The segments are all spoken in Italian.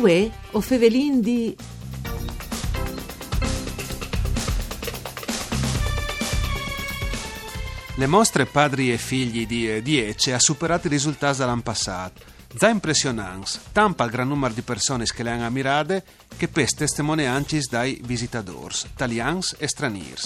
Uè, o fevelin di... Le mostre padri e figli di Diece ha superato i risultati dell'anno passato. Za impressionante, tampa il gran numero di persone che le hanno ammirate che per testimonianze dai visitatori, italiani e stranieri.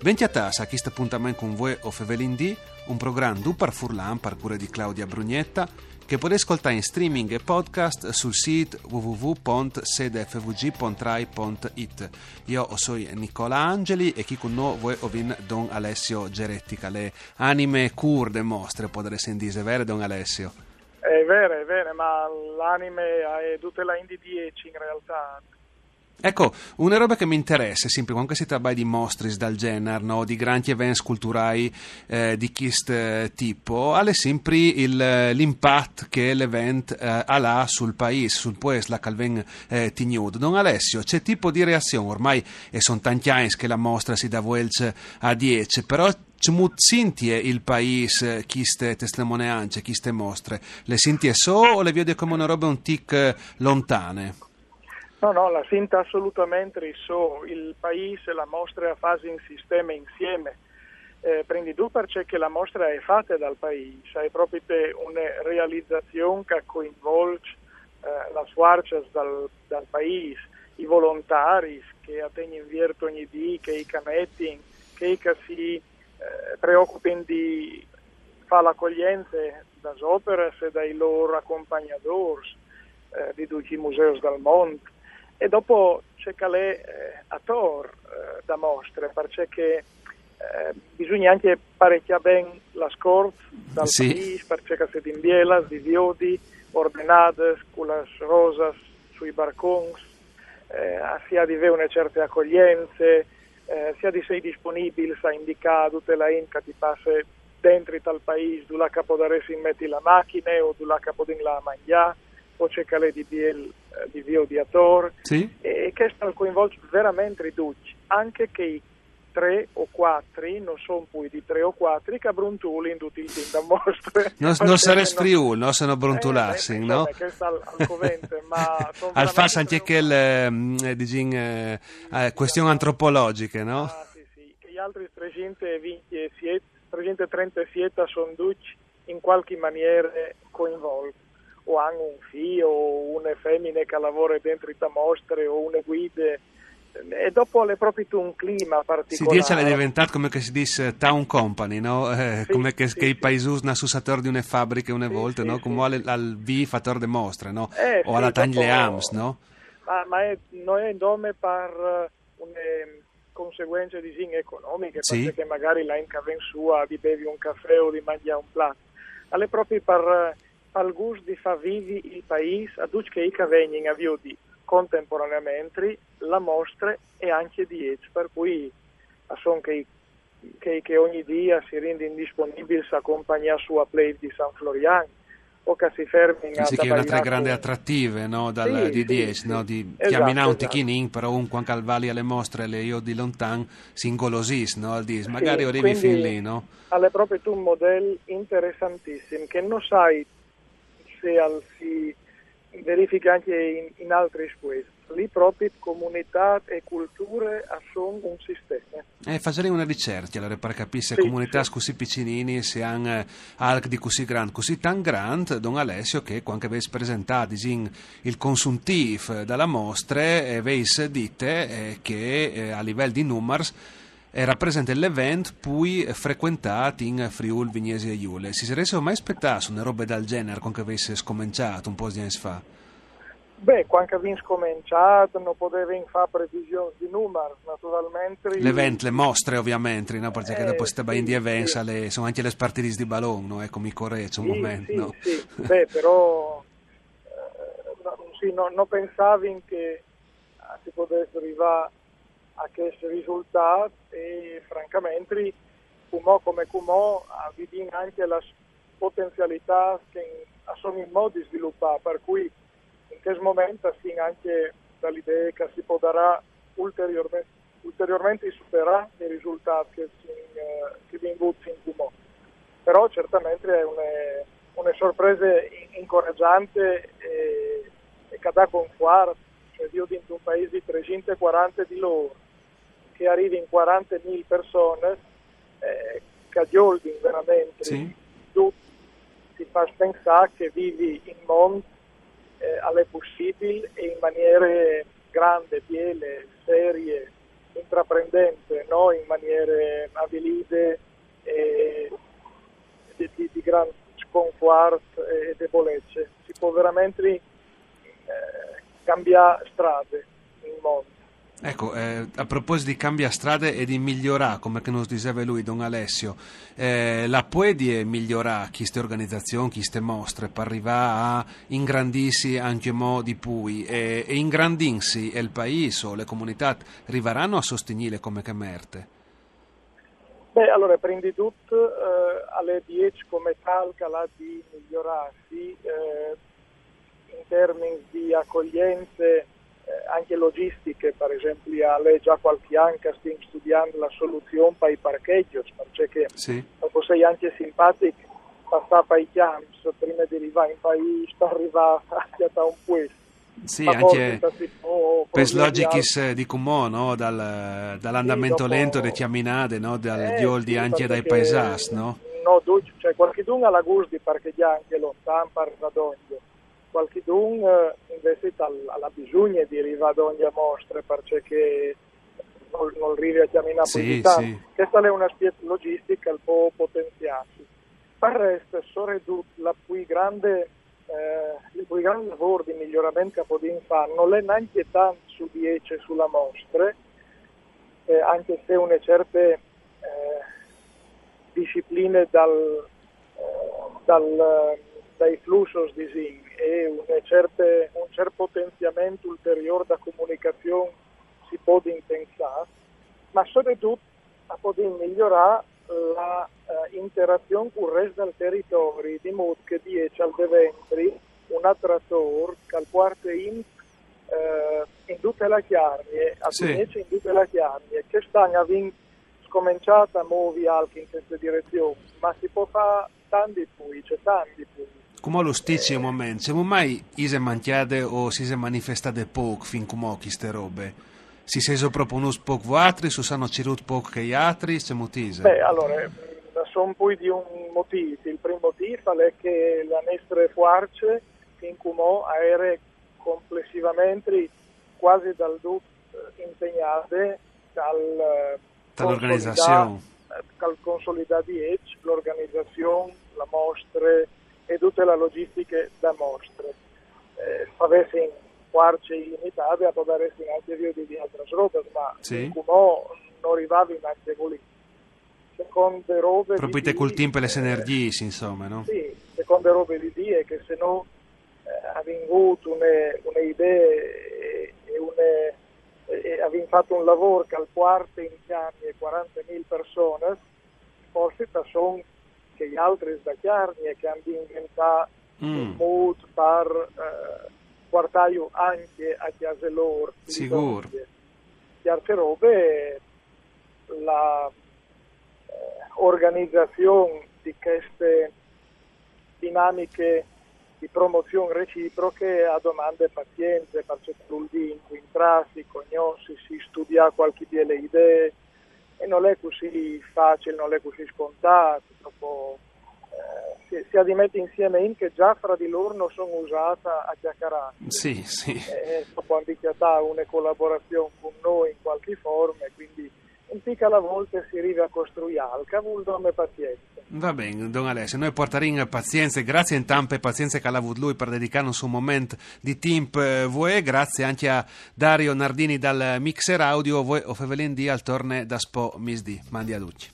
Venti a tassa a questo appuntamento con voi o Fevelin D, un programma du par Furlan par cura di Claudia Brugnetta che potete ascoltare in streaming e podcast sul sito www.sedefvg.rai.it. Io sono Nicola Angeli e chi con noi vuoi ovin Don Alessio Geretti, che le anime curde mostre, potrei sentire, vero Don Alessio? È vero, è vero, ma l'anime è tutta la Indie 10 in realtà. Ecco, una roba che mi interessa, sempre quando si tratta di mostri dal genere, no? di grandi eventi culturali eh, di questo eh, tipo, è sempre il, l'impatto che l'evento eh, ha sul paese, sul paese, la calven eh, tignuto. Don Alessio, c'è tipo di reazione? Ormai e sono tanti anni che la mostra si dà vuelce a 10, però c'è sinti il paese, chi ste testimonianze, chi ste mostre? Le sinti so o le vede come una roba un tic eh, lontane? No, no, la sinta assolutamente so, il paese, la mostra fase in sistema insieme. Eh, prendi tu perché la mostra è fatta dal paese, è proprio una realizzazione che coinvolge eh, le forze dal, dal paese, i volontari che attengono virto ogni dì, che i canetti, che, che si eh, preoccupano di fare l'accoglienza dalle opere e dai loro accompagnatori eh, di tutti i musei del mondo e dopo c'è calè eh, a Tor eh, da mostre perché eh, bisogna anche parecchia bene la scorza dal sì. paese perché si in biela, di viodi ordinate con le rosas sui barconi eh, sia di avere accoglienza eh, sia di sei disponibile sa indicare tutte le inca ti passa dentro dal paese dove capo da in metti la macchina o dove capo di la mangiare o c'è calè di biel eh, di Vio di Ator sì. e che stanno coinvolgendo veramente ridotti, anche che i tre o quattro, non sono più di tre o quattro, che bruntuli in tutti i team da mostre. Non, non saresti friul, no? Se non bruntulassi, eh, no? Sta al, al covente, ma... al fas anche che eh, diciamo, eh, eh, questioni antropologiche, no? Ah, sì, sì, gli altri 327, 337 sono tutti in qualche maniera coinvolti o hanno un figlio o una femmina che lavora dentro le mostre o una guida e dopo è proprio un clima particolare. Si dice che è diventato come si dice town company, no? eh, sì, come che, sì, che sì. i paesi nassussatori di una fabbrica una volta, no? come al, al V fattore de mostre, no? Eh, o alla Tagne Ams, no? Ma, ma è, non è nome per une conseguenze di economiche, perché magari la in caven sua di bevi un caffè o di mangiare un piatto, è proprio per al gusto di far vivi il paese a tutti che vengono a di contemporaneamente la mostra e anche di esse, per cui sono che, che, che, ogni dia si rende indisponibile a accompagnare sua play di San Floriano o che si fermi sì, che è una tre grandi attrattive no, dal, sì, di 10 sì, no, di esatto, chiamare un ticchinin esatto. però un quando al vali alle mostre le io di lontano si ingolosis no, al dis magari arrivi fin lì no? Alle proprio tu un modello interessantissimo che non sai se si verifica anche in, in altri paesi. Lì proprio comunità e culture sono un sistema. Eh, farei una ricerca allora, per capire se sì, comunità sì. così piccinini si hanno eh, alc di così grande, così tan grande, Don Alessio, che quando avessi presentato il consuntivo dalla mostra, avessi dite eh, che eh, a livello di numeri era presente l'evento poi frequentato in Friul, Vignesi e Iule. Si sarebbe mai aspettato una roba del genere quando avesse scominciato un po' di anni fa? Beh, quando avesse scominciato non poteva fare previsioni di numeri, naturalmente. L'evento, le mostre ovviamente, no? perché eh, dopo queste sì, di eventi sì. sono anche le partite di ballon, no? come i correcci un sì, momento. Sì, no? sì. Beh, però eh, no, sì, no, non pensavi che si potesse arrivare a questo risultato e francamente Cumò come Cumò vedi anche la potenzialità che sono in modo di sviluppare, per cui in questo momento si anche dall'idea che si potrà ulteriormente, ulteriormente superare i risultati che, si, che vengono in Cumò. Però certamente è una, una sorpresa incoraggiante e, e cada conquart, cioè io dentro un paese di 340 di loro, che arrivi in 40.000 persone, eh, cagioldi veramente, Sì. tu ti fa pensare che vivi in mondo eh, alle possibili e in maniere grande, piene, serie, intraprendente, no? in maniere avilide e di, di, di gran sconquart e debolezze. Si può veramente eh, cambiare strade in mondo. Ecco, eh, a proposito di cambia strade e di migliorare, come nos diceva lui, Don Alessio, eh, la puoi migliorare queste organizzazioni, queste mostre, per arrivare a ingrandirsi anche mo di pui e, e ingrandinsi il paese o le comunità arriveranno a sostenere come che merte? Beh, allora, prima di tutto, eh, alle 10 come tal calà di migliorarsi eh, in termini di accoglienze anche logistiche, per esempio, alle già qualche anno che stiamo studiando la soluzione per i parcheggi, perché Sì. dopo sei anche simpatico passare per i camps prima di arrivare in paese, arrivare a un puesto. Sì, Ma anche per logichis di Cumò, no? Dal- dall'andamento Sì, dopo- lento delle chiaminate, no? Dal Eh, dioldi sì, anche dai paesas, no? No, cioè qualcuno ha la gusto di parcheggiare anche lontano per Radogno, qualcuno eh, invece ha bisogno di arrivare ad ogni mostra perché non, non arrivi a chiamare Sì, sì. Questa è un aspetto logistico che può potenziarsi. Per il resto, solo la più grande, eh, il più grande lavoro di miglioramento che possiamo fare non è neanche tanto su 10 sulla mostra, eh, anche se una certe eh, discipline dal, eh, dal, dai flussi di SIN e certe- un certo potenziamento ulteriore da comunicazione si può intensare, ma soprattutto a poter migliorare la eh, con il resto del territorio, di modo che 10 al deventri un attratore che al quarto in eh, in tutte le chiarnie, a Sì. In tutte le chiarnie, che stanno avendo scominciato a muovere anche in questa direzione, ma si può fare tanti più, c'è tanti più. Come lo stici un momento, siamo mai ise manchiate o si se manifestate poco fin come queste robe? Si proprio uno poco vuotri, su sanno cirut poco che gli altri, siamo tise? Beh, allora, sono poi di un motivo. Il primo motivo è che le nostre forze in Cumò erano complessivamente quasi dal tutto eh, impegnate dal eh, Dall'organizzazione. eh, dal consolidare l'organizzazione, la mostre e tutte le logistiche da mostre. Eh, se avessi quarce illimitate a poter essere anche via di altre robe, ma Sì. in Cumò non arrivavi neanche lì. Secondo robe Proprio te col tempo e le eh, sinergie, insomma, no? sì, secondo robe di è che se no eh, avevi avuto un'idea e, e une- e fatto un lavoro che al quarto in e 40.000 persone, forse sono che gli altri da chiarni e che hanno inventato Mm. un per eh, guardare anche a chiese loro. Sicuro. Certe robe la eh, organizzazione di queste dinamiche di promozione reciproche a domande pazienze, perché vuol dire incontrarsi, conoscersi, studiare qualche delle idee e non è così facile, non è così scontato, dopo, eh, si, si adimette insieme in che già fra di loro non sono usata a chiacchierare. Sì, sì. Eh, dopo hanno dichiarato una collaborazione con noi in qualche forma e quindi in piccola volta si arriva a costruire alca, vuol dire pazienza. Va bene, Don Alessio, noi porteremo pazienza, grazie in tante pazienze che ha avuto lui per dedicarnos un momento di tempo eh, voi, grazie anche a Dario Nardini dal Mixer Audio, voi o Fevelin di al torne da Spo Misdi, mandi a Ducci.